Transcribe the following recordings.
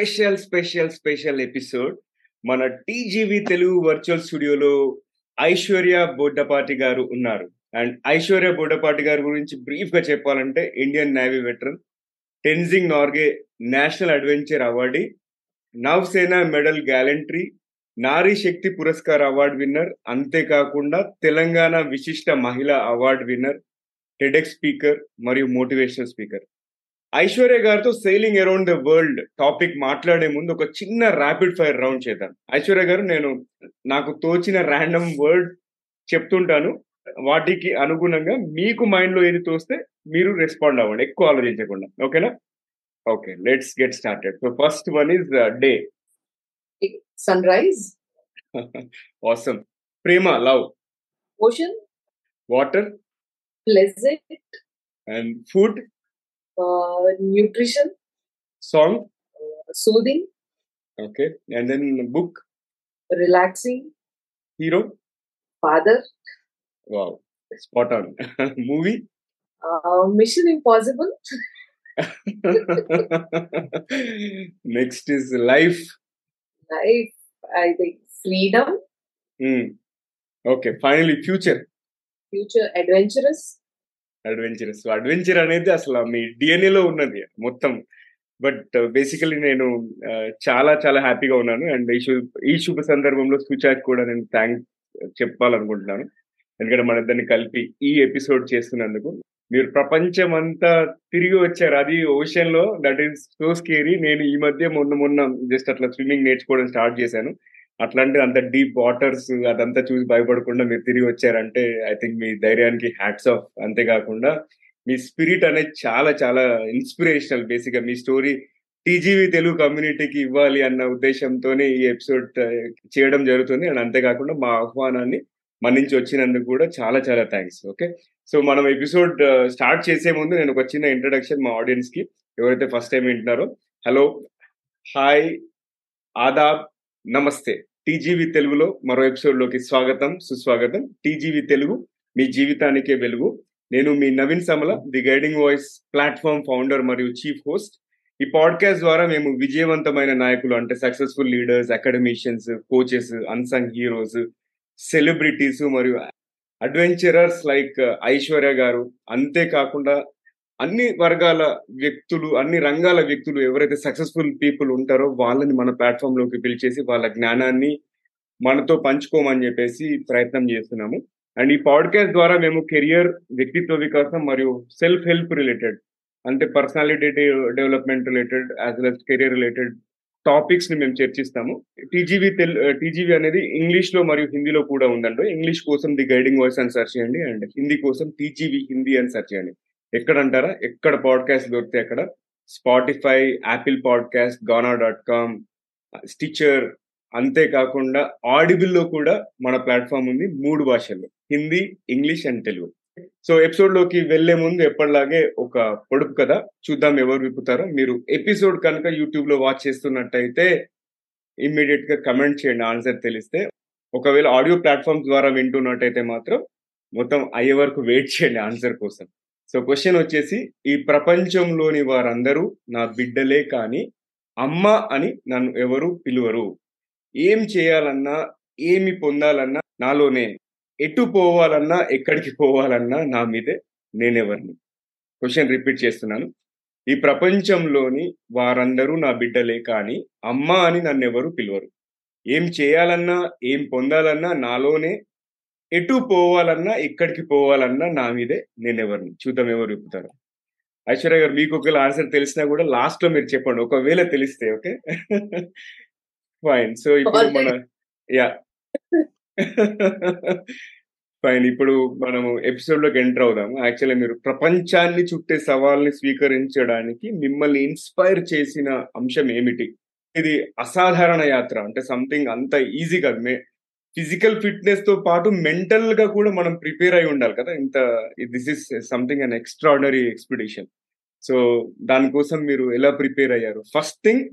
Special special special episode మన TGV Telugu virtual స్టూడియోలో ఐశ్వర్య బోడ్డపాటి గారు ఉన్నారు. అండ్ ఐశ్వర్య బోడ్డపాటి గారి గురించి బ్రీఫ్గా చెప్పాలంటే Indian navy veteran Tenzing Norgay national adventure awardee Nausena medal gallantry Nari Shakti Puraskar award winner అంతేకాకుండా Telangana Vishishta Mahila award winner TEDx speaker మరియు మోటివేషనల్ స్పీకర్. ఐశ్వర్య గారితో sailing around the world topic మాట్లాడే ముందు ఒక చిన్న ర్యాపిడ్ ఫైర్ రౌండ్ చేద్దాం. ఐశ్వర్య గారు నేను నాకు తోచిన ర్యాండమ్ వర్డ్ చెప్తుంటాను. వాటికి అనుగుణంగా మీకు మైండ్లో ఏది తోస్తే మీరు రెస్పాండ్ అవ్వండి. ఎక్కువ ఆలోచించకుండా. ఓకేనా? Okay let's get started so first one is day sunrise, awesome Prema love ocean, water pleasant, and food Uh, nutrition, song, uh, soothing. Okay, and then book, relaxing, hero, father. Wow, spot on. Movie, uh, Mission Impossible. Next is life. Life, I think freedom. Mm. Okay, finally, future. Future adventurous. Adventurous. Adventure అనేది అసలు మీ డిఎన్ఏలో లో ఉన్నది మొత్తం. But uh, basically నేను uh, చాలా చాలా హ్యాపీగా ఉన్నాను. అండ్ ఈ శుభ ఈ శుభ సందర్భంలో సుచాక్ కూడా నేను థ్యాంక్ uh, చెప్పాలనుకుంటున్నాను. ఎందుకంటే మన ఇద్దరిని కలిపి ఈ ఎపిసోడ్ చేస్తున్నందుకు. మీరు ప్రపంచం అంతా తిరిగి వచ్చారు. అది ఓషన్లో. దట్ ఈస్ సో స్కేరీ నేను ఈ మధ్య మొన్న మొన్న జస్ట్ అట్లా స్విమ్మింగ్ నేర్చుకోవడం స్టార్ట్ చేశాను. అట్లాంటి అంత డీప్ వాటర్స్ అదంతా చూసి భయపడకుండా మీరు తిరిగి వచ్చారంటే ఐ థింక్ మీ ధైర్యానికి హ్యాట్స్ ఆఫ్ అంతేకాకుండా మీ స్పిరిట్ అనేది చాలా చాలా ఇన్స్పిరేషనల్ బేసిక్గా మీ స్టోరీ టీజీవీ తెలుగు కమ్యూనిటీకి ఇవ్వాలి అన్న ఉద్దేశంతోనే ఈ ఎపిసోడ్ చేయడం జరుగుతుంది. అండ్ అంతేకాకుండా మా ఆహ్వానాన్ని మన్నించి వచ్చినందుకు కూడా చాలా చాలా థ్యాంక్స్ ఓకే సో మనం ఎపిసోడ్ స్టార్ట్ చేసే ముందు నేను ఒక చిన్న ఇంట్రడక్షన్ మా ఆడియన్స్కి. ఎవరైతే ఫస్ట్ టైం వింటున్నారో హలో హాయ్ ఆదాబ్ నమస్తే. టీజీవి తెలుగులో మరో ఎపిసోడ్లోకి స్వాగతం సుస్వాగతం. టీజీవి తెలుగు మీ జీవితానికే వెలుగు. నేను మీ Naveen Samala the guiding voice platform founder మరియు చీఫ్ హోస్ట్. ఈ పాడ్కాస్ట్ ద్వారా మేము విజయవంతమైన నాయకులు అంటే successful leaders academicians coaches unsung heroes celebrities మరియు అడ్వెంచరర్స్ లైక్ uh, ఐశ్వర్య గారు. అంతేకాకుండా అన్ని వర్గాల వ్యక్తులు అన్ని రంగాల వ్యక్తులు ఎవరైతే సక్సెస్ఫుల్ పీపుల్ ఉంటారో వాళ్ళని మన ప్లాట్ఫామ్లోకి పిలిచేసి వాళ్ళ జ్ఞానాన్ని మనతో పంచుకోమని చెప్పేసి ప్రయత్నం చేస్తున్నాము. అండ్ ఈ పాడ్కాస్ట్ ద్వారా మేము కెరియర్ వ్యక్తిత్వ వికాసం మరియు సెల్ఫ్ హెల్ప్ రిలేటెడ్ అంటే personality development related as well as career related టాపిక్స్ని మేము చర్చిస్తాము. టీజీవీ తెల్ టీజీవీ అనేది ఇంగ్లీష్లో మరియు హిందీలో కూడా ఉందండి. ఇంగ్లీష్ కోసం ది గైడింగ్ వాయిస్ అని సెర్చ్ చేయండి. అండ్ హిందీ కోసం టీజీవీ హిందీ అని సెర్చ్ చేయండి. ఎక్కడ అంటారా ఎక్కడ పాడ్కాస్ట్ దొరికితే అక్కడ? Spotify Apple podcast Gaana dot com Stitcher అంతేకాకుండా ఆడిబుల్లో కూడా మన ప్లాట్ఫామ్ ఉంది మూడు భాషల్లో. Hindi English and Telugu so ఎపిసోడ్లోకి వెళ్ళే ముందు ఎప్పటిలాగే ఒక పొడుపు కథ చూద్దాం ఎవరు విప్పుతారో. మీరు ఎపిసోడ్ కనుక యూట్యూబ్లో వాచ్ చేస్తున్నట్టయితే ఇమ్మీడియట్గా కమెంట్ చేయండి ఆన్సర్ తెలిస్తే. ఒకవేళ ఆడియో ప్లాట్ఫామ్ ద్వారా వింటున్నట్టయితే మాత్రం మొత్తం అయ్యే వరకు వెయిట్ చేయండి ఆన్సర్ కోసం. సో క్వశ్చన్ వచ్చేసి ఈ ప్రపంచంలోని వారందరూ నా బిడ్డలే కానీ అమ్మ అని నన్ను ఎవరు పిలువరు. ఏం చేయాలన్నా ఏమి పొందాలన్నా నాలోనే ఎటు పోవాలన్నా ఎక్కడికి పోవాలన్నా నా మీదే నేనెవరిని? క్వశ్చన్ రిపీట్ చేస్తున్నాను. ఈ ప్రపంచంలోని వారందరూ నా బిడ్డలే కానీ అమ్మ అని నన్ను ఎవరు పిలువరు. ఏం చేయాలన్నా ఏం పొందాలన్నా నాలోనే ఎటు పోవాలన్నా ఎక్కడికి పోవాలన్నా నా మీదే నేనెవరిని చూద్దాం ఎవరు విప్పుతారు ఐశ్వర్య గారు మీకు ఒకవేళ ఆన్సర్ తెలిసినా కూడా లాస్ట్లో మీరు చెప్పండి. ఒకవేళ తెలిస్తే ఓకే? ఫైన్ సో ఇప్పుడు మన యా ఫైన్ ఇప్పుడు మనము ఎపిసోడ్లోకి ఎంటర్ అవుదాము. యాక్చువల్లీ మీరు ప్రపంచాన్ని చుట్టే సవాల్ని స్వీకరించడానికి మిమ్మల్ని ఇన్స్పైర్ చేసిన అంశం ఏమిటి? ఇది అసాధారణ యాత్ర. అంటే సంథింగ్ అంత ఈజీ కాదు. ఫిజికల్ ఫిట్నెస్తో పాటు మెంటల్గా కూడా మనం ప్రిపేర్ అయి ఉండాలి కదా. ఇంత this is something an extraordinary expedition. So దానికోసం మీరు ఎలా ప్రిపేర్ అయ్యారు? First thing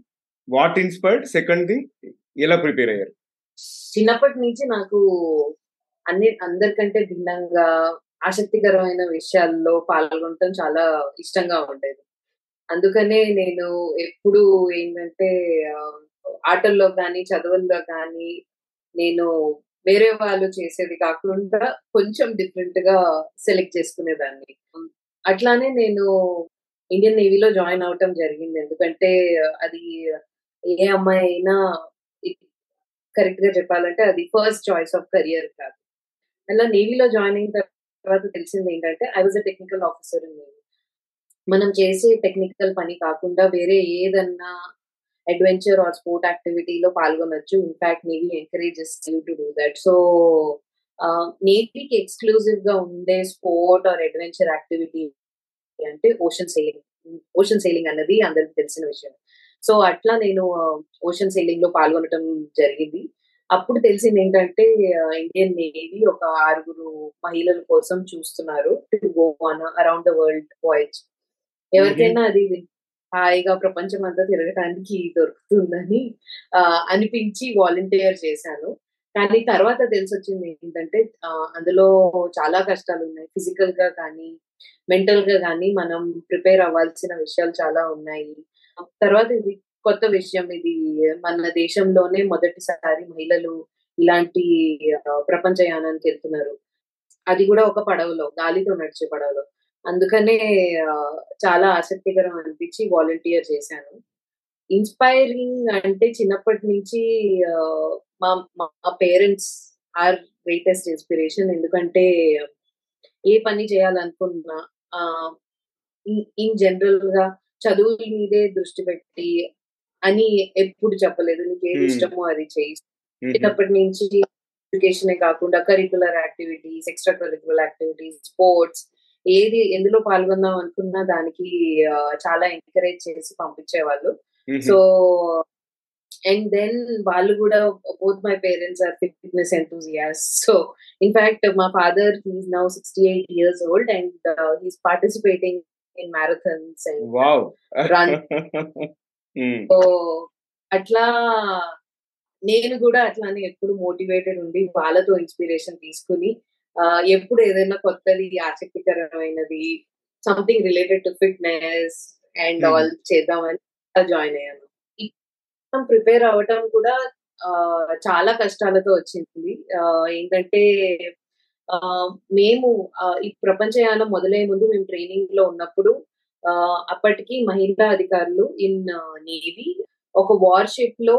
what inspired? Second thing ఎలా ప్రిపేర్ అయ్యారు? చిన్నప్పటి నుంచి నాకు అన్ని అందరికంటే భిన్నంగా ఆసక్తికరమైన విషయాల్లో పాల్గొనటం చాలా ఇష్టంగా ఉండేది. అందుకనే నేను ఎప్పుడు ఏంటంటే ఆటల్లో కానీ చదువుల్లో కానీ నేను వేరే వాళ్ళు చేసేది కాకుండా కొంచెం డిఫరెంట్గా సెలెక్ట్ చేసుకునేదాన్ని. అట్లానే నేను ఇండియన్ నేవీలో జాయిన్ అవటం జరిగింది. ఎందుకంటే అది ఏ అమ్మాయి అయినా కరెక్ట్గా చెప్పాలంటే అది ఫస్ట్ చాయిస్ ఆఫ్ కెరియర్ కాదు. అలా నేవీలో జాయిన్ అయిన తర్వాత తెలిసింది ఏంటంటే I was a technical officer in navy మనం చేసే టెక్నికల్ పని కాకుండా వేరే ఏదన్నా అడ్వెంచర్ ఆర్ స్పోర్ట్ యాక్టివిటీలో పాల్గొనొచ్చు. In fact navy encourages you to do that so నేవీకి ఎక్స్క్లూజివ్గా ఉండే స్పోర్ట్ ఆర్ అడ్వెంచర్ యాక్టివిటీ అంటే ఓషన్ సెయిలింగ్ ఓషన్ సెయిలింగ్ అన్నది అందరికి తెలిసిన విషయం. సో అట్లా నేను ఓషన్ సెయిలింగ్లో పాల్గొనడం జరిగింది. అప్పుడు తెలిసింది ఏంటంటే ఇండియన్ నేవీ ఒక ఆరుగురు మహిళల కోసం చూస్తున్నారు to go on around the world voyage ఎవరికైనా అది హాయిగా ప్రపంచం అంతా తిరగటానికి దొరుకుతుందని అనిపించి వాలంటీర్ చేశాను. కానీ తర్వాత తెలిసి వచ్చింది ఏంటంటే అందులో చాలా కష్టాలు ఉన్నాయి ఫిజికల్గా కానీ మెంటల్గా కానీ మనం ప్రిపేర్ అవ్వాల్సిన విషయాలు చాలా ఉన్నాయి. తర్వాత ఇది కొత్త విషయం. ఇది మన దేశంలోనే మొదటిసారి మహిళలు ఇలాంటి ప్రపంచ యానానికి వెళ్తున్నారు. అది కూడా ఒక పడవలో గాలితో నడిచే పడవలో. అందుకనే చాలా ఆసక్తికరం అనిపించి వాలంటీర్ చేశాను. ఇన్స్పైరింగ్ అంటే చిన్నప్పటి నుంచి మా మా పేరెంట్స్ ఆర్ గ్రేటెస్ట్ ఇన్స్పిరేషన్. ఎందుకంటే ఏ పని చేయాలనుకున్నా ఇన్ జనరల్గా చదువుల మీదే దృష్టి పెట్టి అని ఎప్పుడు చెప్పలేదు. నీకు ఏది ఇష్టమో అది చేయి. చిన్నప్పటి నుంచి ఎడ్యుకేషన్ కాకుండా curricular activities extra curricular activities sports ఏది ఎందులో పాల్గొందాం అనుకున్నా దానికి చాలా ఎంకరేజ్ చేసి పంపించేవాళ్ళు. సో అండ్ దెన్ వాళ్ళు కూడా both my parents are fitness enthusiasts so in fact మా father he's now sixty eight years old and he's participating in marathons and run so అట్లా నేను కూడా అట్లానే ఎప్పుడు మోటివేటెడ్ ఉండి వాళ్ళతో ఇన్స్పిరేషన్ తీసుకుని ఎప్పుడు ఏదైనా కొత్తది ఆసక్తికరమైనది something related to fitness and all చేద్దామని జాయిన్ అయ్యాను. ప్రిపేర్ అవ్వటం కూడా చాలా కష్టాలతో వచ్చింది. ఏంటంటే మేము ఈ ప్రపంచయానం మొదలయ్యే ముందు మేము ట్రైనింగ్లో ఉన్నప్పుడు అప్పటికి మహిళా అధికారులు ఇన్ నేవీ ఒక వార్షిప్లో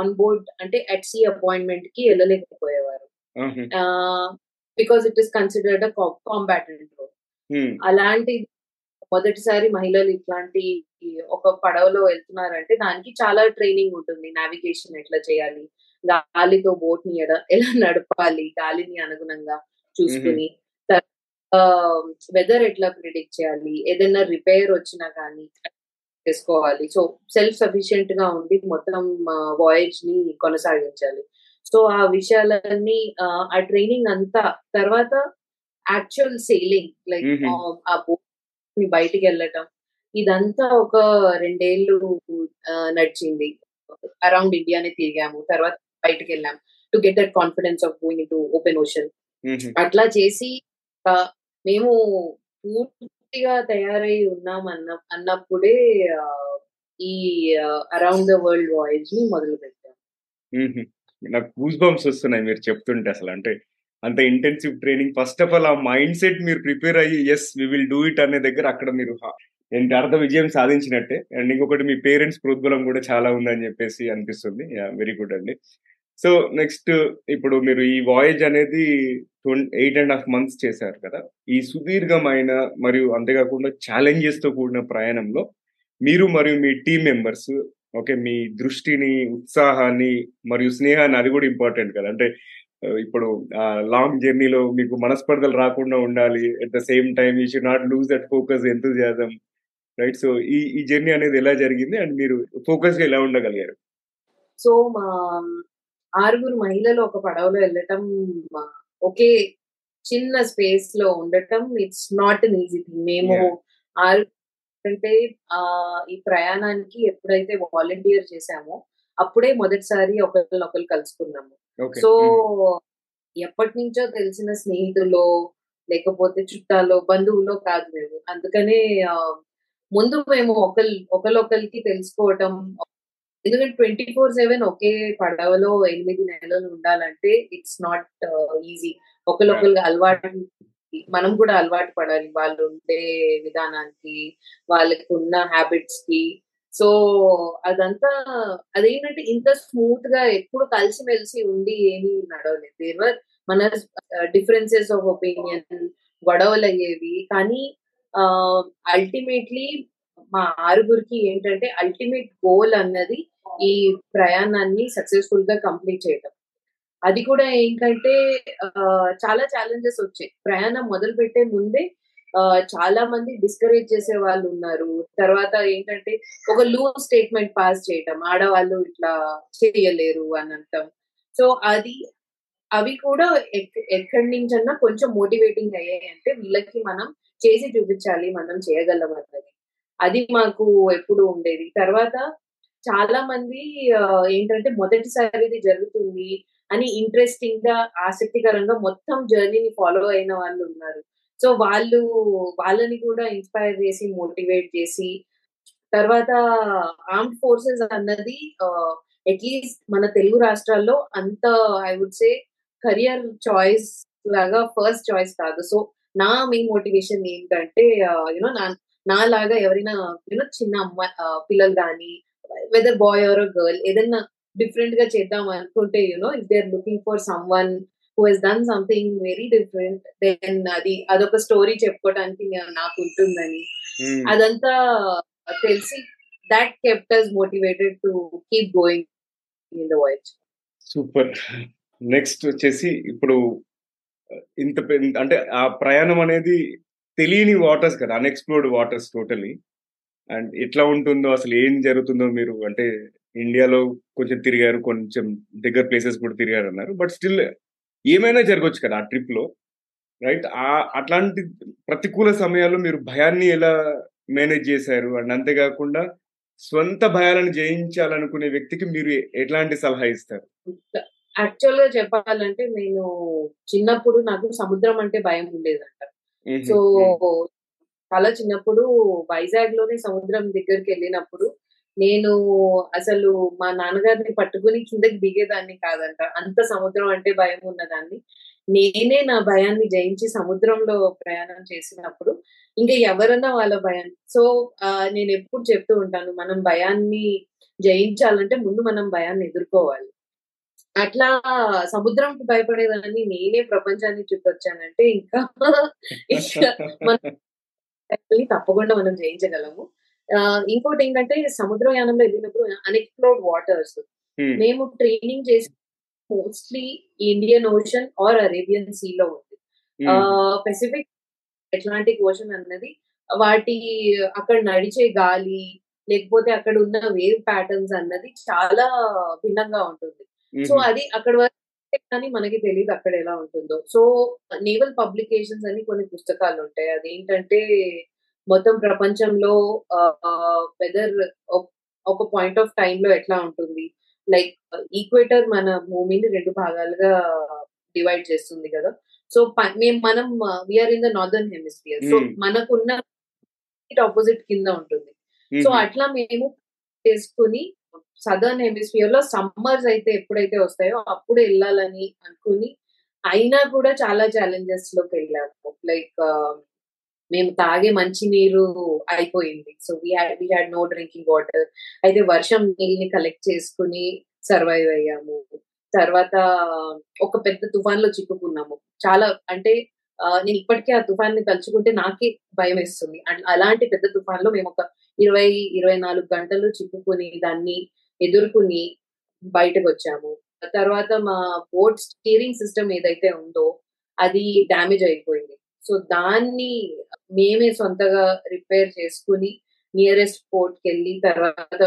ఆన్ బోర్డ్ అంటే అట్ సీ అపాయింట్మెంట్కి వెళ్ళలేకపోయేవారు. Because it is considered combatant role అలాంటి మొదటిసారి మహిళలు ఇట్లాంటి ఒక పడవలో వెళ్తున్నారంటే దానికి చాలా ట్రైనింగ్ ఉంటుంది. నావిగేషన్ ఎట్లా చేయాలి? గాలితో బోట్ని ఎలా నడపాలి? గాలిని అనుగుణంగా చూసుకుని వెదర్ ఎట్లా ప్రిడిక్ట్ చేయాలి? ఏదైనా రిపేర్ వచ్చినా కానీ చేసుకోవాలి. సో సెల్ఫ్ సఫిషియెంట్గా ఉండి మొత్తం వాయేజ్ని కొనసాగించాలి. సో ఆ విషయాలన్నీ ఆ ట్రైనింగ్ అంతా తర్వాత యాక్చువల్ సేలింగ్ లైక్ ఆ బోట్ని బయటికి వెళ్ళటం ఇదంతా ఒక రెండేళ్ళు నడిచింది. అరౌండ్ ఇండియానే తిరిగాము తర్వాత బయటకు వెళ్ళాం. To get that confidence of going to open ocean అట్లా చేసి మేము పూర్తిగా తయారై ఉన్నాం అన్న అన్నప్పుడే ఈ అరౌండ్ ద వరల్డ్ వాయిస్ని మొదలు పెట్టాం నాకు గూస్ బంప్స్ వస్తున్నాయి మీరు చెప్తుంటే అసలు. అంటే అంత intensive training first of all ఆ మైండ్ సెట్ మీరు ప్రిపేర్ అయ్యి yes we will do it అనే దగ్గర అక్కడ మీరు ఏంటి అర్థ విజయం సాధించినట్టే. అండ్ ఇంకొకటి మీ పేరెంట్స్ ప్రోద్బలం కూడా చాలా ఉందని చెప్పేసి అనిపిస్తుంది. వెరీ గుడ్ అండి. సో నెక్స్ట్ ఇప్పుడు మీరు ఈ వాయేజ్ అనేది ఎయిట్ అండ్ హాఫ్ మంత్స్ చేశారు కదా. ఈ సుదీర్ఘమైన మరియు అంతేకాకుండా ఛాలెంజెస్తో కూడిన ప్రయాణంలో మీరు మరియు మీ టీం మెంబర్స్ ఓకే మీ దృష్టిని ఉత్సాహాన్ని మరియు స్నేహాన్ని అది కూడా ఇంపార్టెంట్ కదా. అంటే ఇప్పుడు లాంగ్ జర్నీలో మీకు మనస్పర్ధలు రాకుండా ఉండాలి at the same time you should not lose that focus enthusiasm right? So ఈ ఈ జర్నీ అనేది ఎలా జరిగింది? అండ్ మీరు ఫోకస్గా ఎలా ఉండగలిగారు? సో మా ఆరుగురు మహిళలు ఒక పడవలో వెళ్ళటం ఒకే చిన్న స్పేస్లో ఉండటం it's not an easy thing మేము ఆరు అంటే ఆ ఈ ప్రయాణానికి ఎప్పుడైతే వాలంటీర్ చేశామో అప్పుడే మొదటిసారి ఒకరినొకరు కలుసుకున్నాము. సో ఎప్పటి నుంచో తెలిసిన స్నేహితులు లేకపోతే చుట్టాలో బంధువులో కాదు మేము. అందుకనే ముందు మేము ఒకరి ఒకరికొకరికి తెలుసుకోవటం ఎందుకంటే ట్వంటీ ఫోర్ సెవెన్ ఒకే పడవలో ఎనిమిది నెలలు ఉండాలంటే ఇట్స్ నాట్ ఈజీ ఒకరికొకరికి అలవాటు మనం కూడా అలవాటు పడాలి వాళ్ళు ఉండే విధానానికి వాళ్ళకి ఉన్న హ్యాబిట్స్కి. సో అదంతా అదేంటంటే ఇంత స్మూత్గా ఎప్పుడు కలిసిమెలిసి ఉండి ఏమీ నడవలేదు. దేవర్ మన డిఫరెన్సెస్ ఆఫ్ ఒపీనియన్ గొడవలు అయ్యేవి కానీ అల్టిమేట్లీ మా ఆరుగురికి ఏంటంటే అల్టిమేట్ గోల్ అన్నది ఈ ప్రయాణాన్ని సక్సెస్ఫుల్గా కంప్లీట్ చేయటం. అది కూడా ఏంటంటే చాలా ఛాలెంజెస్ వచ్చాయి. ప్రయాణం మొదలు పెట్టే ముందే చాలా మంది డిస్కరేజ్ చేసే వాళ్ళు ఉన్నారు. తర్వాత ఏంటంటే ఒక లూజ్ స్టేట్మెంట్ పాస్ చేయటం ఆడవాళ్ళు ఇట్లా చేయలేరు అని అంటాం సో అది అవి కూడా ఎక్కడి నుంచన్నా కొంచెం మోటివేటింగ్ అయ్యాయి అంటే వీళ్ళకి మనం చేసి చూపించాలి మనం చేయగలం అన్నది. అది మాకు ఎప్పుడు ఉండేది. తర్వాత చాలా మంది ఏంటంటే మొదటిసారి ఇది జరుగుతుంది అని ఇంట్రెస్టింగ్గా ఆసక్తికరంగా మొత్తం జర్నీని ఫాలో అయిన వాళ్ళు ఉన్నారు. సో వాళ్ళు వాళ్ళని కూడా ఇన్స్పైర్ చేసి మోటివేట్ చేసి తర్వాత ఆర్మ్డ్ ఫోర్సెస్ అన్నది uh, అట్లీస్ట్ మన తెలుగు రాష్ట్రాల్లో అంత I would say career choice లాగా ఫస్ట్ చాయిస్ కాదు. సో నా మెయిన్ మోటివేషన్ ఏంటంటే uh, యూనో నా నా లాగా ఎవరైనా యూనో చిన్న అమ్మాయి uh, పిల్లలు కానీ వెదర్ బాయ్ ఆర్ గర్ల్ ఏదైనా డిఫరెంట్గా చేద్దాం అనుకుంటే you know if they are looking for someone who he's done something very different then అది అదొక స్టోరీ చెప్పుకోవడానికి నాకు ఉంటుందని. అదంతా తెలిసి that kept motivated to keep going in the voyage super next వచ్చేసి ఇప్పుడు ఇంత అంటే ఆ ప్రయాణం అనేది తెలియని వాటర్స్ కదా అన్ఎక్స్ప్లోర్డ్ వాటర్స్ టోటలీ అండ్ ఎట్లా ఉంటుందో అసలు ఏం జరుగుతుందో మీరు అంటే ఇండియాలో కొంచెం తిరిగారు కొంచెం దగ్గర ప్లేసెస్ కూడా తిరిగారు అన్నారు. బట్ స్టిల్ ఏమైనా జరగవచ్చు కదా ఆ ట్రిప్లో రైట్ ఆ అట్లాంటి ప్రతికూల సమయాల్లో మీరు భయాన్ని ఎలా మేనేజ్ చేశారు? అండ్ అంతేకాకుండా స్వంత భయాలను జయించాలనుకునే వ్యక్తికి మీరు ఎట్లాంటి సలహా ఇస్తారు? యాక్చువల్గా చెప్పాలంటే నేను చిన్నప్పుడు నాకు సముద్రం అంటే భయం ఉండేదంట. సో చాలా చిన్నప్పుడు వైజాగ్లోనే సముద్రం దగ్గరికి వెళ్ళినప్పుడు నేను అసలు మా నాన్నగారిని పట్టుకుని కిందకి దిగేదాన్ని కాదంట. అంత సముద్రం అంటే భయం ఉన్నదాన్ని. నేనే నా భయాన్ని జయించి సముద్రంలో ప్రయాణం చేసినప్పుడు ఇంకా ఎవరన్నా వాళ్ళ భయం. సో నేను ఎప్పుడు చెప్తూ ఉంటాను మనం భయాన్ని జయించాలంటే ముందు మనం భయాన్ని ఎదుర్కోవాలి. అట్లా సముద్రంకి భయపడేదాన్ని నేనే ప్రపంచాన్ని చుట్టొచ్చానంటే ఇంకా తప్పకుండా మనం జయించగలము. ఇంకోటి ఏంటంటే సముద్రయానంలో వెళ్ళినప్పుడు అన్ఎక్స్ప్లోర్డ్ వాటర్స్ మేము ట్రైనింగ్ చేసి mostly Indian ocean or Arabian sea లో ఉంది. పెసిఫిక్ అట్లాంటిక్ ఓషన్ అన్నది వాటి అక్కడ నడిచే గాలి లేకపోతే అక్కడ ఉన్న వేవ్ ప్యాటర్న్స్ అన్నది చాలా భిన్నంగా ఉంటుంది. సో అది అక్కడ వరకు కానీ మనకి తెలియదు అక్కడ ఎలా ఉంటుందో. సో నేవల్ పబ్లికేషన్స్ అని కొన్ని పుస్తకాలు ఉంటాయి. అదేంటంటే మొత్తం ప్రపంచంలో వెదర్ ఒక పాయింట్ ఆఫ్ టైమ్లో ఎట్లా ఉంటుంది? లైక్ ఈక్వేటర్ మన భూమిని రెండు భాగాలుగా డివైడ్ చేస్తుంది కదా? సో మేము మనం we are in the northern hemisphere so మనకున్న ఆపోజిట్ కింద ఉంటుంది. సో అట్లా మేము చేసుకుని సదర్న్ హెమిస్ఫియర్లో సమ్మర్స్ అయితే ఎప్పుడైతే వస్తాయో అప్పుడు వెళ్ళాలని అనుకుని అయినా కూడా చాలా ఛాలెంజెస్లోకి వెళ్ళాము. లైక్ మేము తాగే మంచి నీరు అయిపోయింది. So we had we had no drinking water అయితే వర్షం నీళ్ళని కలెక్ట్ చేసుకుని సర్వైవ్ అయ్యాము. తర్వాత ఒక పెద్ద తుఫాన్లో చిక్కుకున్నాము. చాలా అంటే నేను ఇప్పటికే ఆ తుఫాన్ని తలుచుకుంటే నాకే భయం వేస్తుంది. అలాంటి పెద్ద తుఫాన్లో మేము ఒక ఇరవై ఇరవై నాలుగు గంటలు చిక్కుకుని దాన్ని ఎదుర్కొని బయటకు వచ్చాము. తర్వాత మా బోట్ స్టీరింగ్ సిస్టమ్ ఏదైతే ఉందో అది డ్యామేజ్ అయిపోయింది. సో దాన్ని మేమే సొంతగా రిపేర్ చేసుకుని నియరెస్ట్ పోర్ట్కి వెళ్ళి తర్వాత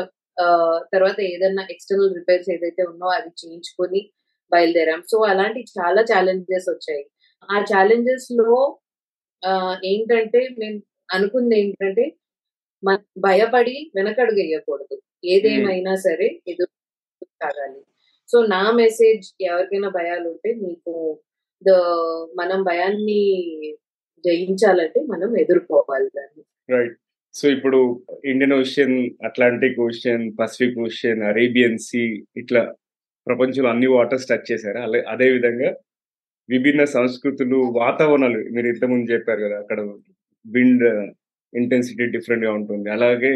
తర్వాత ఏదన్నా ఎక్స్టర్నల్ రిపేర్స్ ఏదైతే ఉన్నో అది చేయించుకొని బయలుదేరాం. సో అలాంటి చాలా ఛాలెంజెస్ వచ్చాయి. ఆ ఛాలెంజెస్లో ఏంటంటే మేము అనుకుంది ఏంటంటే మన భయపడి వెనకడుగు వేయకూడదు. ఏదేమైనా సరే ఎదురు సాగాలి సో నా మెసేజ్ ఎవరికైనా భయాలు ఉంటే మీకు ద మనం భయాన్ని జయించాలంటే మనం ఎదుర్కోవాలి దాన్ని. రైట్ సో ఇప్పుడు Indian ocean Atlantic ocean Pacific ocean Arabian sea ఇట్లా ప్రపంచంలో అన్ని వాటర్స్ టచ్ చేశారు? అలా అదే విధంగా విభిన్న సంస్కృతులు వాతావరణాలు మీరు ఇంతకుముందు చెప్పారు కదా అక్కడ విండ్ ఇంటెన్సిటీ డిఫరెంట్గా ఉంటుంది. అలాగే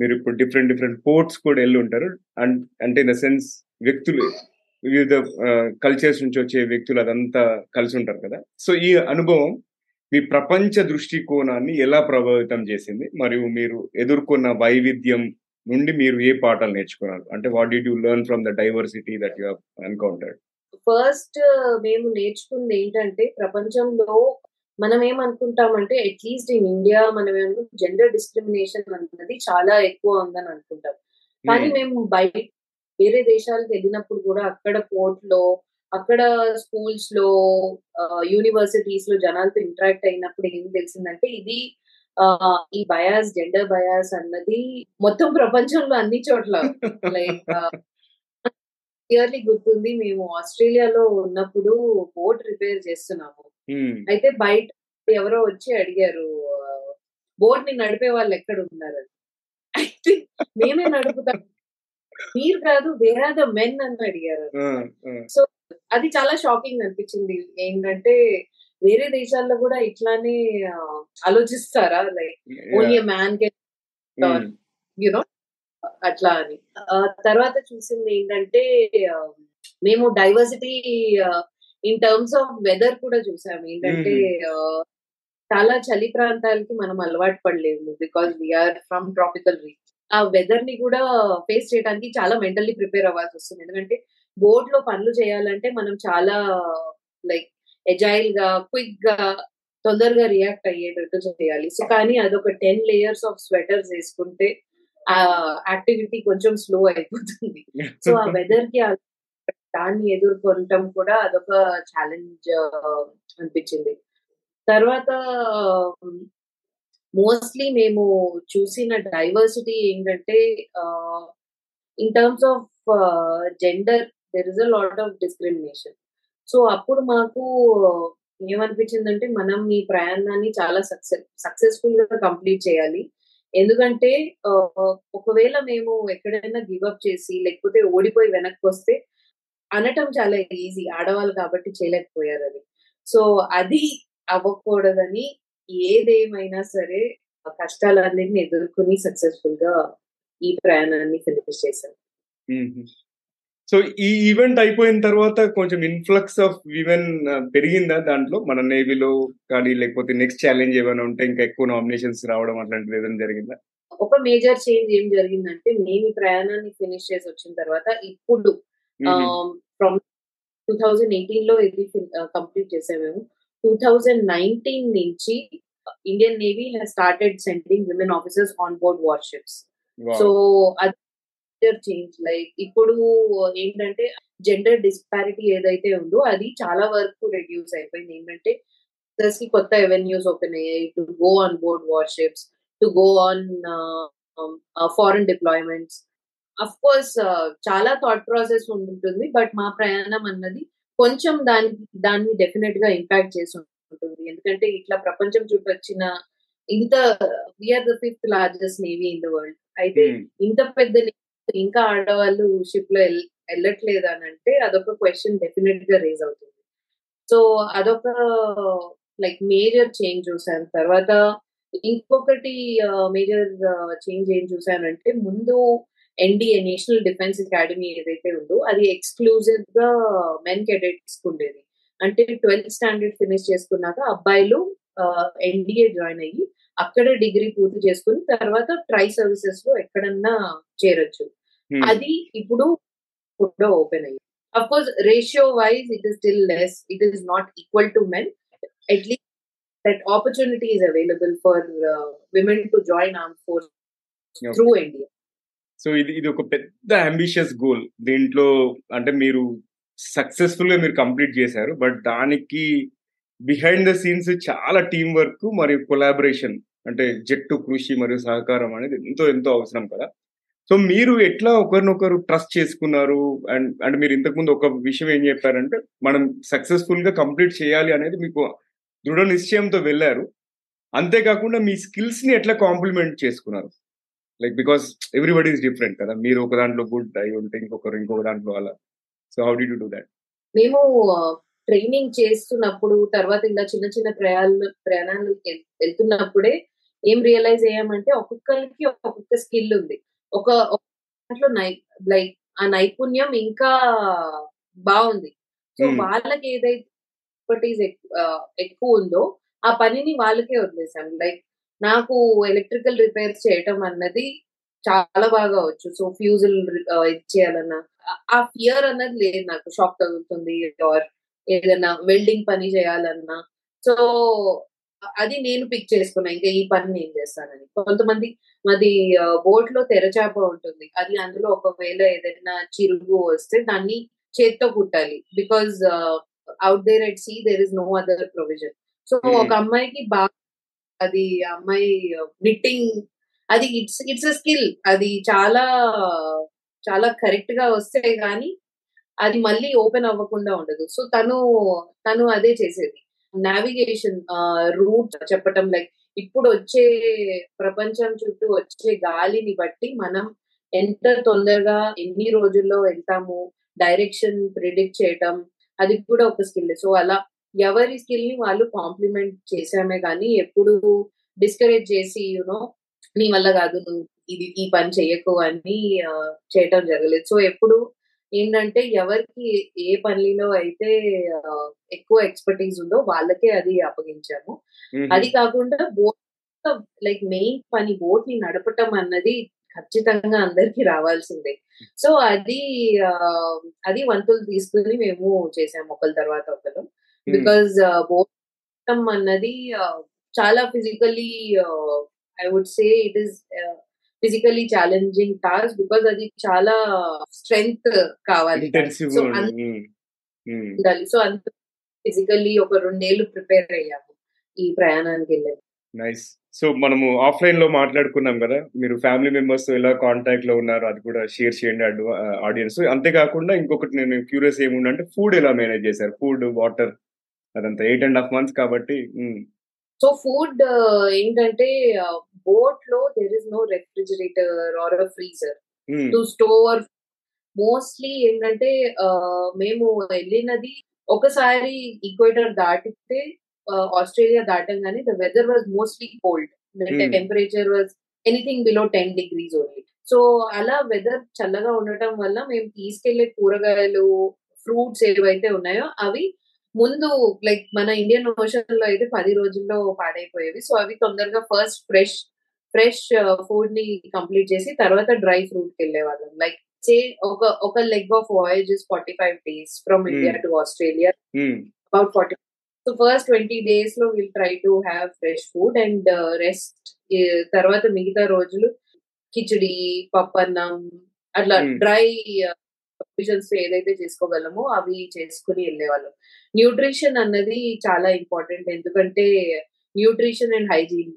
మీరు ఇప్పుడు డిఫరెంట్ డిఫరెంట్ పోర్ట్స్ కూడా వెళ్ళి ఉంటారు. అండ్ అంటే ఇన్ ద సెన్స్ వ్యక్తులు వివిధ uh, కల్చర్స్ నుంచి వచ్చే వ్యక్తులు అదంతా కలిసి ఉంటారు కదా. సో ఈ అనుభవం మీ ప్రపంచ దృష్టికోణాన్ని ఎలా ప్రభావితం చేసింది? మరియు మీరు ఎదుర్కొన్న వైవిధ్యం నుండి మీరు ఏ పాఠాలు నేర్చుకున్నారు? అంటే what did you learn from the diversity that you encountered first మేము నేర్చుకుంది ఏంటంటే ప్రపంచంలో మనం ఏమనుకుంటామంటే అట్లీస్ట్ ఇన్ ఇండియా మనం జెండర్ డిస్క్రిమినేషన్ అన్నది చాలా ఎక్కువ ఉందని అనుకుంటాం. కానీ మేము బయట వేరే దేశాలకు వెళ్ళినప్పుడు కూడా అక్కడ పోర్ట్లో అక్కడ స్కూల్స్లో యూనివర్సిటీస్లో జనాలతో ఇంటరాక్ట్ అయినప్పుడు ఏం తెలిసిందంటే ఇది ఈ బయాస్ జెండర్ బయాస్ అన్నది మొత్తం ప్రపంచంలో అన్ని చోట్ల. లైక్ క్లియర్లీ గుర్తుంది మేము ఆస్ట్రేలియాలో ఉన్నప్పుడు బోట్ రిపేర్ చేస్తున్నాము. అయితే బయట ఎవరో వచ్చి అడిగారు బోట్ని నడిపే వాళ్ళు ఎక్కడ ఉన్నారు? అయితే మేమే నడుపుతాం. మీరు కాదు వేర్ ద మెన్ అని అడిగారు. సో అది చాలా షాకింగ్ అనిపించింది. ఏంటంటే వేరే దేశాల్లో కూడా ఇట్లానే ఆలోచిస్తారా? Like only man can you know అట్లా అని. తర్వాత చూసింది ఏంటంటే మేము diversity in terms of weather కూడా చూసాము. ఏంటంటే చాలా చలి ప్రాంతాలకి మనం అలవాటు పడలేము because we are from tropical reach. ఆ వెదర్ని కూడా ఫేస్ చేయడానికి చాలా మెంటల్లీ ప్రిపేర్ అవ్వాల్సి వస్తుంది. ఎందుకంటే బోర్డ్లో పనులు చేయాలంటే మనం చాలా లైక్ ఎజైల్గా క్విక్గా తొందరగా రియాక్ట్ అయ్యేటట్టు చేయాలి. సో కానీ అదొక టెన్ లేయర్స్ ఆఫ్ స్వెటర్స్ వేసుకుంటే ఆ యాక్టివిటీ కొంచెం స్లో అయిపోతుంది. సో ఆ వెదర్కి దాన్ని ఎదుర్కొనటం కూడా అదొక ఛాలెంజ్ అనిపించింది. తర్వాత మోస్ట్లీ మేము చూసిన డైవర్సిటీ ఏంటంటే in terms of gender there is a lot of discrimination so అప్పుడు మాకు ఏమనిపించిందంటే మనం ఈ ప్రయాణాన్ని చాలా సక్సెస్ సక్సెస్ఫుల్గా కంప్లీట్ చేయాలి. ఎందుకంటే ఒకవేళ మేము ఎక్కడైనా గివప్ చేసి లేకపోతే ఓడిపోయి వెనక్కి వస్తే అనటం చాలా ఈజీ ఆడవాళ్ళు కాబట్టి చేయలేకపోయారు అది. సో అది అవ్వకూడదని ఏదేమైనా సరే కష్టాలన్నింటిని ఎదుర్కొని సక్సెస్ఫుల్గా ఈ ప్రయాణాన్ని ఫినిష్ చేశాను సో ఈ ఈవెంట్ అయిపోయిన తర్వాత కొంచెం ఇన్ఫ్లక్స్ ఆఫ్ విమెన్ పెరిగిందా దాంట్లో? మన నేవీలో కానీ లేకపోతే నెక్స్ట్ ఛాలెంజ్ ఏమైనా ఉంటే ఇంకా ఎక్కువ నామినేషన్స్ రావడం అట్లాంటిది ఏదైనా జరిగిందా? ఒక మేజర్ చేంజ్ ఏం జరిగిందంటే మేము ప్రయాణాన్ని ఫినిష్ చేసి వచ్చిన తర్వాత ఇప్పుడు ఫ్రమ్ టూ థౌజండ్ ఎయిటీన్లో ఇది కంప్లీట్ చేసాము మేము. టూ థౌజండ్ నైన్టీన్ నుంచి Indian navy has started sending women officers on board warships so అది చేంజ్ లైక్ ఇప్పుడు ఏంటంటే జెండర్ డిస్పారిటీ ఏదైతే ఉందో అది చాలా వరకు రెడ్యూస్ అయిపోయింది. ఏంటంటే కి కొత్త ఎవెన్యూస్ ఓపెన్ అయ్యాయి. To go on board warships to go on foreign deployments of course చాలా థాట్ ప్రాసెస్ ఉంటుంది బట్ మా ప్రయాణం అన్నది కొంచెం దాని దాన్ని డెఫినెట్గా ఇంపాక్ట్ చేసి ఉంటుంది. ఎందుకంటే ఇట్లా ప్రపంచం చుట్టూ వచ్చిన ఇంత we are the fifth largest navy in the world అయితే ఇంత పెద్ద ఇంకా ఆడవాళ్ళు షిప్లో వెళ్ళట్లేదు అని అంటే అదొక క్వశ్చన్ డెఫినెట్గా రేజ్ అవుతుంది. సో అదొక లైక్ మేజర్ చేంజ్ చూసాను. తర్వాత ఇంకొకటి మేజర్ చేంజ్ ఏం చూసానంటే ముందు ఎన్డీఏ నేషనల్ డిఫెన్స్ అకాడమీ ఏదైతే ఉందో అది ఎక్స్క్లూజివ్గా మెన్ కెడెట్స్ ఉండేది. అంటే ట్వెల్త్ స్టాండర్డ్ ఫినిష్ చేసుకున్నాక అబ్బాయిలు ఎన్డీఏ జాయిన్ అయ్యి అక్కడే డిగ్రీ పూర్తి చేసుకుని తర్వాత ట్రై సర్వీసెస్లో ఎక్కడన్నా చేరొచ్చు. అది ఇప్పుడు కూడా ఓపెన్ అయ్యి of course ratio wise it is still less it is not equal to men at least that opportunity is available for women to join arm force through India so ఇది ఇది ఒక పెద్ద అంబిషియస్ గోల్ దీంట్లో అంటే మీరు సక్సెస్ఫుల్గా మీరు complete చేశారు. బట్ దానికి బిహైండ్ ద సీన్స్ చాలా టీం వర్క్ మరియు కొలాబరేషన్ అంటే జట్టు కృషి మరియు సహకారం అనేది ఎంతో ఎంతో అవసరం కదా. సో మీరు ఎట్లా ఒకరినొకరు ట్రస్ట్ చేసుకున్నారు? అండ్ అంటే మీరు ఇంతకుముందు ఒక విషయం ఏం చెప్పారంటే మనం సక్సెస్ఫుల్గా కంప్లీట్ చేయాలి అనేది మీకు దృఢ నిశ్చయంతో వెళ్ళారు. అంతేకాకుండా మీ స్కిల్స్ని ఎట్లా కాంప్లిమెంట్ చేసుకున్నారు? Like because everybody is different కదా. మీరు ఒక దాంట్లో గుడ్ అయి ఉంటే ఇంకొకరు ఇంకొక దాంట్లో అలా. So how did do that మేము ట్రైనింగ్ చేస్తున్నప్పుడు తర్వాత ఇలా చిన్న చిన్న ప్రయాణాలు ప్రయాణాలు వెళ్తున్నప్పుడే ఏం రియలైజ్ అయ్యామంటే ఒక్కొక్కరికి ఒక్కొక్క స్కిల్ ఉంది. ఒక దాంట్లో లైక్ ఆ నైపుణ్యం ఇంకా బాగుంది. సో వాళ్ళకి ఏదైతే ఎక్స్పర్టీస్ ఎక్కువ ఉందో ఆ పనిని వాళ్ళకే వదిలేసాం లైక్ నాకు ఎలక్ట్రికల్ రిపేర్స్ చేయటం అన్నది చాలా బాగా వచ్చు సో ఫ్యూజుల్ ఇచ్చేయాలన్నా ఆ ఫియర్ అన్నది లేదు నాకు. షాక్ తగులుతుంది. ఆర్ ఏదైనా వెల్డింగ్ పని చేయాలన్నా. సో అది నేను పిక్ చేసుకున్నా. ఇంకా ఈ పని నేను చేస్తానని. కొంతమంది మాది బోట్లో తెరచాప ఉంటుంది. అది అందులో ఒకవేళ ఏదైనా చిరుగు వస్తే దాన్ని చేత్తో కుట్టాలి. Because out there at sea there is no other provision so ఒక అమ్మాయికి బాగా అది అమ్మాయి నిట్టింగ్ అది ఇట్స్ ఇట్స్ అ స్కిల్ అది చాలా చాలా కరెక్ట్గా వస్తే గానీ అది మళ్ళీ ఓపెన్ అవ్వకుండా ఉండదు. సో తను తను అదే చేసేది. నావిగేషన్ రూట్ చెప్పటం లైక్ ఇప్పుడు వచ్చే ప్రపంచం చుట్టూ వచ్చే గాలిని బట్టి మనం ఎంత తొందరగా ఎన్ని రోజుల్లో వెళ్తాము డైరెక్షన్ ప్రిడిక్ట్ చేయటం అది కూడా ఒక స్కిల్ సో అలా ఎవరి స్కిల్ని వాళ్ళు కాంప్లిమెంట్ చేసామే కానీ ఎప్పుడు డిస్కరేజ్ చేసి యూనో నీ వల్ల కాదు నువ్వు ఇది ఈ పని చేయకు అని చేయటం జరగలేదు. సో ఎప్పుడు ఏంటంటే ఎవరికి ఏ పనిలో అయితే ఎక్కువ ఎక్స్పర్టీస్ ఉందో వాళ్ళకే అది అప్పగించాము. అది కాకుండా బోట్ లైక్ మెయిన్ పని బోట్ని నడపటం అన్నది ఖచ్చితంగా అందరికి రావాల్సిందే. సో అది అది వంతులు తీసుకుని మేము చేసాము ఒకరి తర్వాత ఒకరు బికాజ్ బోట్ అన్నది చాలా physically I would say it is physically challenging task because అది చాలా స్ట్రెంగ్త్ కావాలి. సో ఉండాలి. సో అంత ఫిజికల్లీ ఒక రెండేళ్ళు ప్రిపేర్ అయ్యాము ఈ ప్రయాణానికి వెళ్ళాము నైస్ సో మనము ఆఫ్లైన్లో మాట్లాడుకున్నాం కదా. మీరు ఫ్యామిలీ మెంబర్స్తో ఎలా కాంటాక్ట్లో ఉన్నారు అది కూడా షేర్ చేయండి ఆడియన్స్ అంతేకాకుండా ఇంకొకటి నేను క్యూరియస్ ఏముందంటే ఫుడ్ ఎలా మేనేజ్ చేశారు? ఫుడ్ వాటర్ అదంతా ఎయిట్ అండ్ హాఫ్ మంత్స్ కాబట్టి సో ఫుడ్ ఏంటంటే బోట్లో there is no refrigerator or freezer to store mostly ఏంటంటే మేము వెళ్ళినది ఒకసారి ఈక్వేటర్ దాటితే Australia దాటంగానే the weather was mostly cold temperature was anything below ten degrees only so అలా వెదర్ చల్లగా ఉండటం వల్ల మేము తీసుకెళ్ళే కూరగాయలు ఫ్రూట్స్ ఏవైతే ఉన్నాయో అవి ముందు లైక్ మన ఇండియన్ ఓషన్లో అయితే పది రోజుల్లో పాడైపోయేవి. సో అవి తొందరగా ఫస్ట్ ఫ్రెష్ ఫ్రెష్ ఫుడ్ని కంప్లీట్ చేసి తర్వాత డ్రై ఫ్రూట్కి వెళ్ళే వాళ్ళం లైక్ సే ఒక ఒక leg of voyage is forty five days from India to Australia about forty so first twenty డేస్లో will try to have fresh food and rest తర్వాత మిగతా రోజులు కిచడి పప్పన్నం అట్లా డ్రై ప్రొవిజన్స్ ఏదైతే చేసుకోగలమో అవి చేసుకుని వెళ్ళేవాళ్ళం. న్యూట్రిషన్ అన్నది చాలా ఇంపార్టెంట్ ఎందుకంటే న్యూట్రిషన్ అండ్ హైజీన్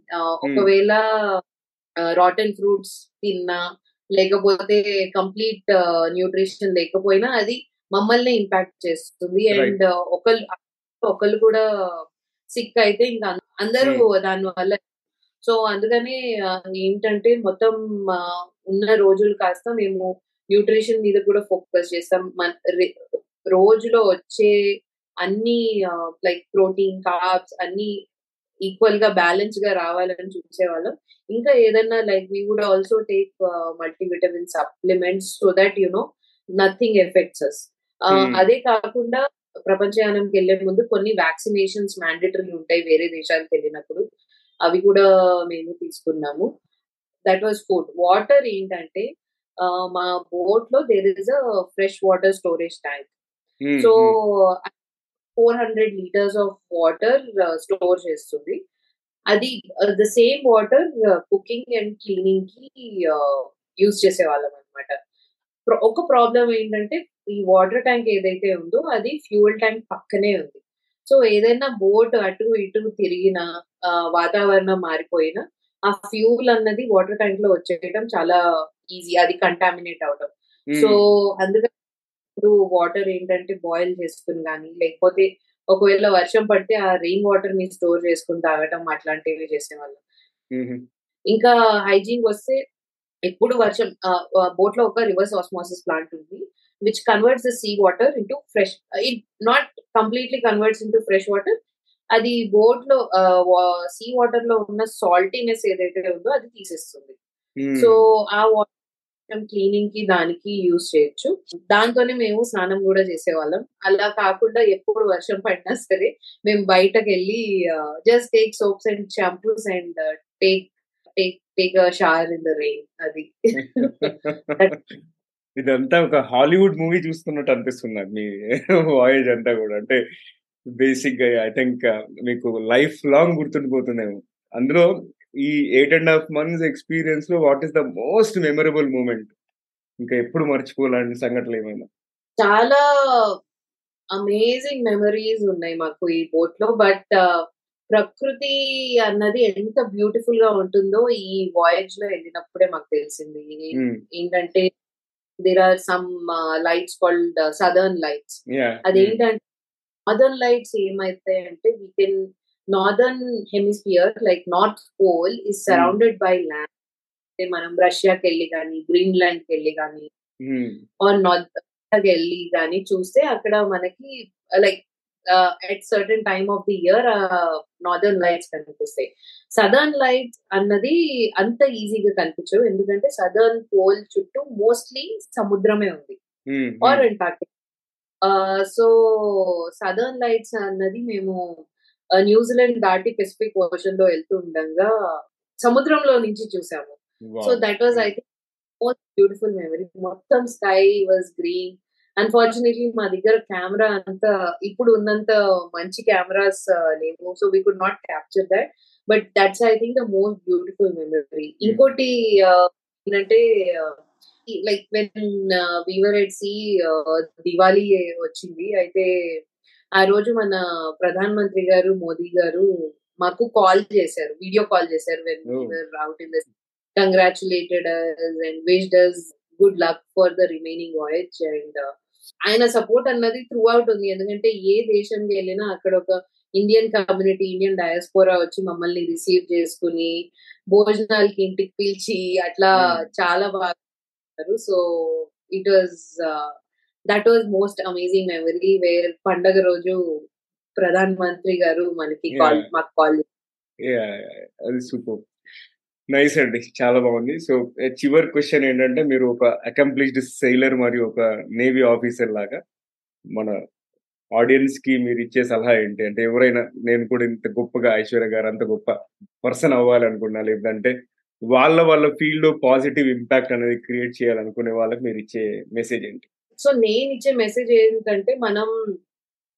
ఒకవేళ రాటన్ ఫ్రూట్స్ తిన్నా లేకపోతే కంప్లీట్ న్యూట్రిషన్ లేకపోయినా అది మమ్మల్ని ఇంపాక్ట్ చేస్తుంది. అండ్ ఒకళ్ళు ఒకళ్ళు కూడా సిక్ అయితే ఇంకా అందరూ దాని వల్ల. సో అందుకనే ఏంటంటే మొత్తం ఉన్న రోజులు కాస్త మేము న్యూట్రిషన్ మీద కూడా ఫోకస్ చేస్తాం. రోజులో వచ్చే అన్ని లైక్ ప్రోటీన్ కార్బ్స్ అన్ని ఈక్వల్గా బ్యాలెన్స్గా రావాలని చూసేవాళ్ళం. ఇంకా ఏదన్నా like we would also take multivitamin supplements so that you know nothing affects us. అదే కాకుండా ప్రపంచయానంకి వెళ్ళే ముందు కొన్ని వ్యాక్సినేషన్స్ మ్యాండేటరీ ఉంటాయి వేరే దేశాలకు వెళ్ళినప్పుడు. అవి కూడా మేము తీసుకున్నాము. That was food. వాటర్ ఏంటంటే మా బోట్లో there is a fresh water storage tank so four hundred litres of water store చేస్తుంది. అది the same water cooking and క్లీనింగ్కి use చేసేవాళ్ళం అనమాట ఒక ప్రాబ్లం ఏంటంటే ఈ వాటర్ ట్యాంక్ ఏదైతే ఉందో అది ఫ్యూయల్ ట్యాంక్ పక్కనే ఉంది. సో ఏదైనా బోట్ అటు ఇటు తిరిగిన వాతావరణం మారిపోయినా ఆ ఫ్యూల్ అన్నది వాటర్ ట్యాంక్లో వచ్చేయడం చాలా ఈజీ అది కంటామినేట్ అవడం సో అందుకని ఇప్పుడు వాటర్ ఏంటంటే బాయిల్ చేసుకుని కానీ లేకపోతే ఒకవేళ వర్షం పడితే ఆ రెయిన్ వాటర్ని స్టోర్ చేసుకుని తాగటం అట్లాంటివి చేసేవాళ్ళం. ఇంకా హైజీన్ వస్తే ఎప్పుడు వర్షం బోట్లో ఒక రివర్స్ ఆస్మోసిస్ ప్లాంట్ ఉంది which converts the sea water into fresh it not completely converts into fresh water అది బోట్లో సీ వాటర్లో ఉన్న సాల్టీనెస్ ఏదైతే ఉందో అది తీసేస్తుంది. సో ఆ వాటర్ క్లీనింగ్కి దానికి యూజ్ చేయొచ్చు. దాంతోనే మేము స్నానం కూడా చేసేవాళ్ళం. అలా కాకుండా ఎప్పుడు వర్షం పడినా సరే మేము బయటకు వెళ్ళి just take soaps and shampoos and take take take shower in the rain అది. ఇదంతా ఒక హాలీవుడ్ మూవీ చూస్తున్నట్టు అనిపిస్తుంది మీ వాయేజ్ అంతా కూడా. అంటే బేసిక్గా ఐ థింక్ మీకు లైఫ్ లాంగ్ గుర్తుండిపోతుందేమో. అందులో ఈ eight and half months ఎక్స్పీరియన్స్లో what is the most memorable moment? ఇంకా ఎప్పుడు మర్చిపోలాంటి సంఘటనలు ఏమైనా? చాలా అమేజింగ్ మెమరీస్ ఉన్నాయి మాకు ఈ బోట్లో బట్ ప్రకృతి అన్నది ఎంత బ్యూటిఫుల్గా ఉంటుందో ఈ వాయేజ్లో వెళ్ళినప్పుడే మాకు తెలిసింది. ఏంటంటే there are some lights called southern lights అదేంటంటే నార్దర్న్ లైట్స్ ఏమైతాయి అంటే we can northern hemisphere like north pole is surrounded by land అంటే మనం రష్యాకి వెళ్ళి కానీ గ్రీన్లాండ్కి వెళ్ళి కానీ ఆర్ నార్త్ వెళ్ళి కానీ చూస్తే అక్కడ మనకి like at certain time of the year northern lights కనిపిస్తాయి. సదర్న్ లైట్స్ అన్నది అంత ఈజీగా కనిపించవు. ఎందుకంటే సదర్న్ పోల్ చుట్టూ మోస్ట్లీ సముద్రమే ఉంది. Or Antarctic so southern lights అన్నది మేము న్యూజిలాండ్ దాటి పెసిఫిక్ ఓషన్లో వెళ్తూ ఉండగా సముద్రంలో నుంచి చూసాము. So that was I think most beautiful memory మొత్తం స్కై వాజ్ గ్రీన్ అన్ఫార్చునేట్లీ మా దగ్గర కెమెరా అంత ఇప్పుడు ఉన్నంత మంచి కెమెరాస్ లేవు. So we could not capture that but that's I think the most beautiful memory ఇంకోటి ఏంటంటే like when we were at sea Diwali వచ్చింది. అయితే ఆ రోజు మన ప్రధాన మంత్రి గారు మోదీ గారు మాకు కాల్ చేశారు. వీడియో కాల్ చేశారు when we were out in the congratulated and wished us good luck for the remaining voyage and ఆయన సపోర్ట్ అన్నది త్రూ అవుట్ ఉంది. ఎందుకంటే ఏ దేశంకి వెళ్ళినా అక్కడ ఒక ఇండియన్ కమ్యూనిటీ ఇండియన్ డయాస్పోరా వచ్చి మమ్మల్ని రిసీవ్ చేసుకుని భోజనాలకి ఇంటికి పిలిచి అట్లా చాలా బాగా so it was that was most amazing memory where పండగ రోజు ప్రధాన మంత్రి గారు మనకి కాల్ మాకు కాల్ అది సూపర్ నైస్ అండి. చాలా బాగుంది. సో చివరి క్వశ్చన్ ఏంటంటే మీరు ఒక అకంప్లిష్డ్ సెయిలర్ మరియు ఒక నేవీ ఆఫీసర్ లాగా మన ఆడియన్స్కి మీరు ఇచ్చే సలహా ఏంటి? అంటే ఎవరైనా నేను కూడా ఇంత గొప్పగా ఐశ్వర్య గారు అంత గొప్ప పర్సన్ అవ్వాలనుకున్నా లేదంటే వాళ్ళ వాళ్ళ ఫీల్డ్లో పాజిటివ్ ఇంపాక్ట్ అనేది క్రియేట్ చేయాలనుకునే వాళ్ళకి మీరు ఇచ్చే మెసేజ్ ఏంటి? సో నేను ఇచ్చే మెసేజ్ ఏంటంటే మనం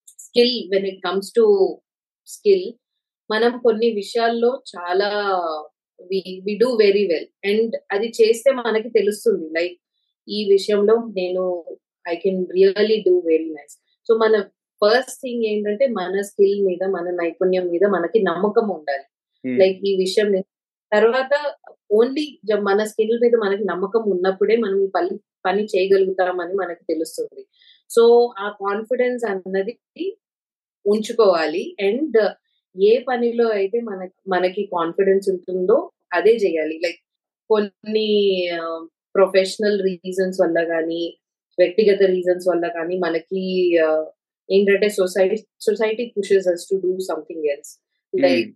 skill when it comes to skill మనం కొన్ని విషయాల్లో చాలా we do very well. And అది చేస్తే మనకి తెలుస్తుంది. లైక్ ఈ విషయంలో నేను I can really do very nice. So మన ఫస్ట్ థింగ్ ఏంటంటే మన స్కిల్ మీద మన నైపుణ్యం మీద మనకి నమ్మకం ఉండాలి. లైక్ ఈ విషయం తర్వాత ఓన్లీ మన స్కిల్ మీద మనకి నమ్మకం ఉన్నప్పుడే మనం ఈ పని పని చేయగలుగుతామని మనకి తెలుస్తుంది. సో ఆ కాన్ఫిడెన్స్ అన్నది ఉంచుకోవాలి. అండ్ ఏ పనిలో అయితే మన మనకి కాన్ఫిడెన్స్ ఉంటుందో అదే చేయాలి. లైక్ కొన్ని ప్రొఫెషనల్ రీజన్స్ వల్ల కానీ వ్యక్తిగత రీజన్స్ వల్ల కానీ మనకి ఏంటంటే society society pushes us to do something else like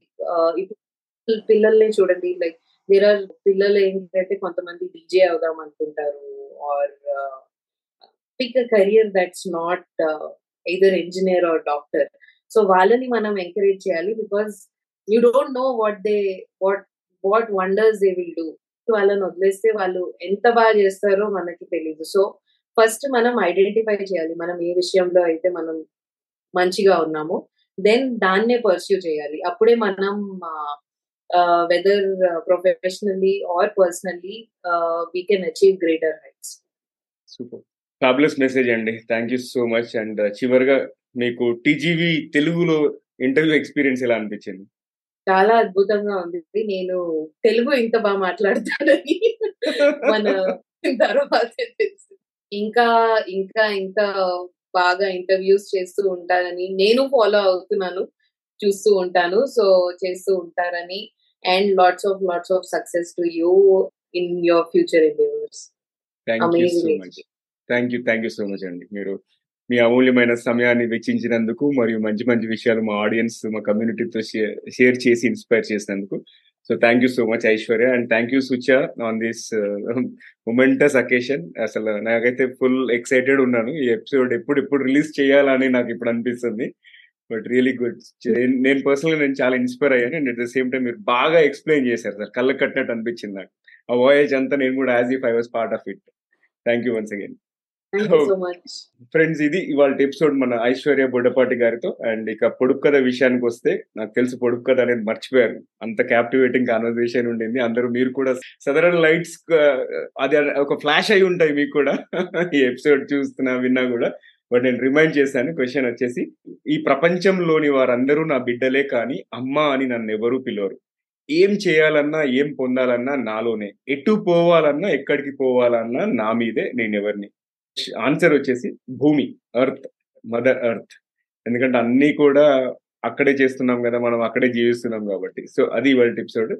ఇప్పుడు పిల్లల్ని చూడండి లైక్ దేర్ ఆర్ పిల్లలు ఏంటంటే కొంతమంది డీజే అవుదాం అనుకుంటారు or pick a career that's not either engineer or doctor so వాళ్ళని మనం ఎంకరేజ్ చేయాలి because you don't know what they what what wonders they will do వాళ్ళని వదిలేస్తే వాళ్ళు ఎంత బాగా చేస్తారో మనకి తెలియదు సో ఫస్ట్ మనం ఐడెంటిఫై చేయాలి. మనం ఏ విషయంలో అయితే మనం మంచిగా ఉన్నామో దెన్ దాన్నే పర్స్యూ చేయాలి. అప్పుడే మనం whether professionally or personally we can achieve greater heights super fabulous message అండి thank you so much and చివరిగా మీకు టీజీవీ తెలుగులో ఇంటర్వ్యూ ఎక్స్పీరియన్స్ ఎలా అనిపించింది? చాలా అద్భుతంగా ఉంది. నేను తెలుగు ఇంత బాగా మాట్లాడతానని మన తర్వాత తెలుసు. ఇంకా ఇంకా ఇంత బాగా ఇంటర్వ్యూస్ చేస్తూ ఉంటారని నేను ఫాలో అవుతున్నాను చూస్తూ ఉంటాను. సో చేస్తూ ఉంటారని and lots of lots of success to you in your future endeavours thank you so much thank you thank you so much అండి మీరు మీ అమూల్యమైన సమయాన్ని వెచ్చించినందుకు మరియు మంచి మంచి విషయాలు మా ఆడియన్స్ మా కమ్యూనిటీతో షేర్ చేసి ఇన్స్పైర్ చేసినందుకు. So thank you so much Aishwarya and thank you such on this momentous occasion అసలు నాకైతే ఫుల్ ఎక్సైటెడ్ ఉన్నాను. ఈ ఎపిసోడ్ ఎప్పుడు ఎప్పుడు రిలీజ్ చేయాలని నాకు ఇప్పుడు అనిపిస్తుంది. But really good. నేను పర్సనల్గా నేను చాలా ఇన్స్పైర్ అయ్యాను and at the same time మీరు బాగా ఎక్స్ప్లెయిన్ చేశారు సార్. కళ్ళ కట్టినట్టు అనిపించింది నాకు. ఆ వాయేజ్ అంతా నేను కూడా as if I was part of it thank you once again friends ఇది ఇవాళ ఎపిసోడ్ మన ఐశ్వర్య బుడ్డపాటి గారితో అండ్ ఇక పొడుపు కథ విషయానికి వస్తే నాకు తెలుసు పొడుపు కథ అనేది మర్చిపోయారు అంత క్యాప్టివేటింగ్ కాన్వర్సేషన్ ఉండింది. అందరూ మీరు కూడా సదరన్ లైట్స్ అది ఒక ఫ్లాష్ అయి ఉంటాయి మీకు కూడా. ఈ ఎపిసోడ్ చూస్తున్నా విన్నా కూడా. బట్ నేను రిమైండ్ చేశాను. క్వశ్చన్ వచ్చేసి ఈ ప్రపంచంలోని వారందరూ నా బిడ్డలే కానీ అమ్మ అని నన్ను ఎవరూ పిలవరు. ఏం చేయాలన్నా ఏం పొందాలన్నా నాలోనే. ఎటు పోవాలన్నా ఎక్కడికి పోవాలన్నా నా మీదే నేను ఎవరిని? ఆన్సర్ వచ్చేసి భూమి అర్త్ మదర్ అర్త్ ఎందుకంటే అన్నీ కూడా అక్కడే చేస్తున్నాం కదా మనం అక్కడే జీవిస్తున్నాం కాబట్టి. సో అది ఇవాళ ఎపిసోడ్.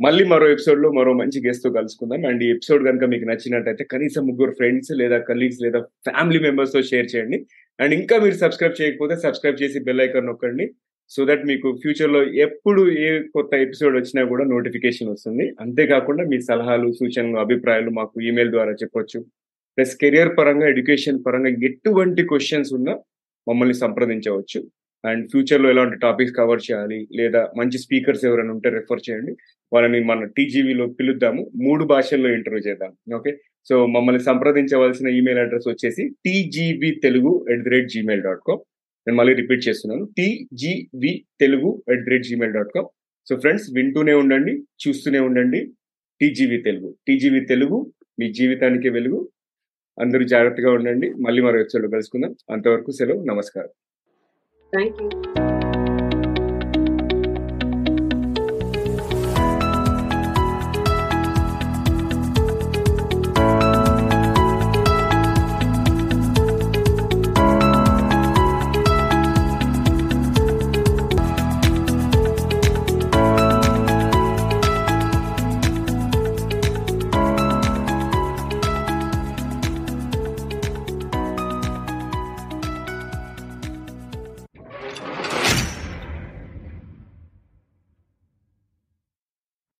మళ్ళీ మరో ఎపిసోడ్లో మరో మంచి గెస్ట్తో కలుసుకుందాం. అండ్ ఈ ఎపిసోడ్ కనుక మీకు నచ్చినట్టయితే కనీసం ముగ్గురు ఫ్రెండ్స్ లేదా కలీగ్స్ లేదా ఫ్యామిలీ మెంబర్స్తో షేర్ చేయండి. అండ్ ఇంకా మీరు సబ్స్క్రైబ్ చేయకపోతే సబ్స్క్రైబ్ చేసి బెల్ ఐకాన్ నొక్కండి. సో దట్ మీకు ఫ్యూచర్లో ఎప్పుడు ఏ కొత్త ఎపిసోడ్ వచ్చినా కూడా నోటిఫికేషన్ వస్తుంది. అంతేకాకుండా మీ సలహాలు సూచనలు అభిప్రాయాలు మాకు ఈమెయిల్ ద్వారా చెప్పొచ్చు. ప్లస్ కెరియర్ పరంగా ఎడ్యుకేషన్ పరంగా ఎటువంటి క్వశ్చన్స్ ఉన్నా మమ్మల్ని సంప్రదించవచ్చు. అండ్ ఫ్యూచర్లో ఎలాంటి టాపిక్స్ కవర్ చేయాలి లేదా మంచి స్పీకర్స్ ఎవరైనా ఉంటే రెఫర్ చేయండి. వాళ్ళని మన టీజీవీలో పిలుద్దాము. మూడు భాషల్లో ఇంటర్వ్యూ చేద్దాం. ఓకే? సో మమ్మల్ని సంప్రదించవలసిన ఈమెయిల్ అడ్రస్ వచ్చేసి TGV Telugu at the rate Gmail dot com నేను మళ్ళీ రిపీట్ చేస్తున్నాను. TGV Telugu at the rate Gmail dot com so friends వింటూనే ఉండండి చూస్తూనే ఉండండి. టీజీవీ తెలుగు టీజీవీ తెలుగు మీ జీవితానికి వెలుగు. అందరూ జాగ్రత్తగా ఉండండి. మళ్ళీ మరో ఎపిసోడ్ కలుసుకుందాం. అంతవరకు సెలవు. నమస్కారం. Thank you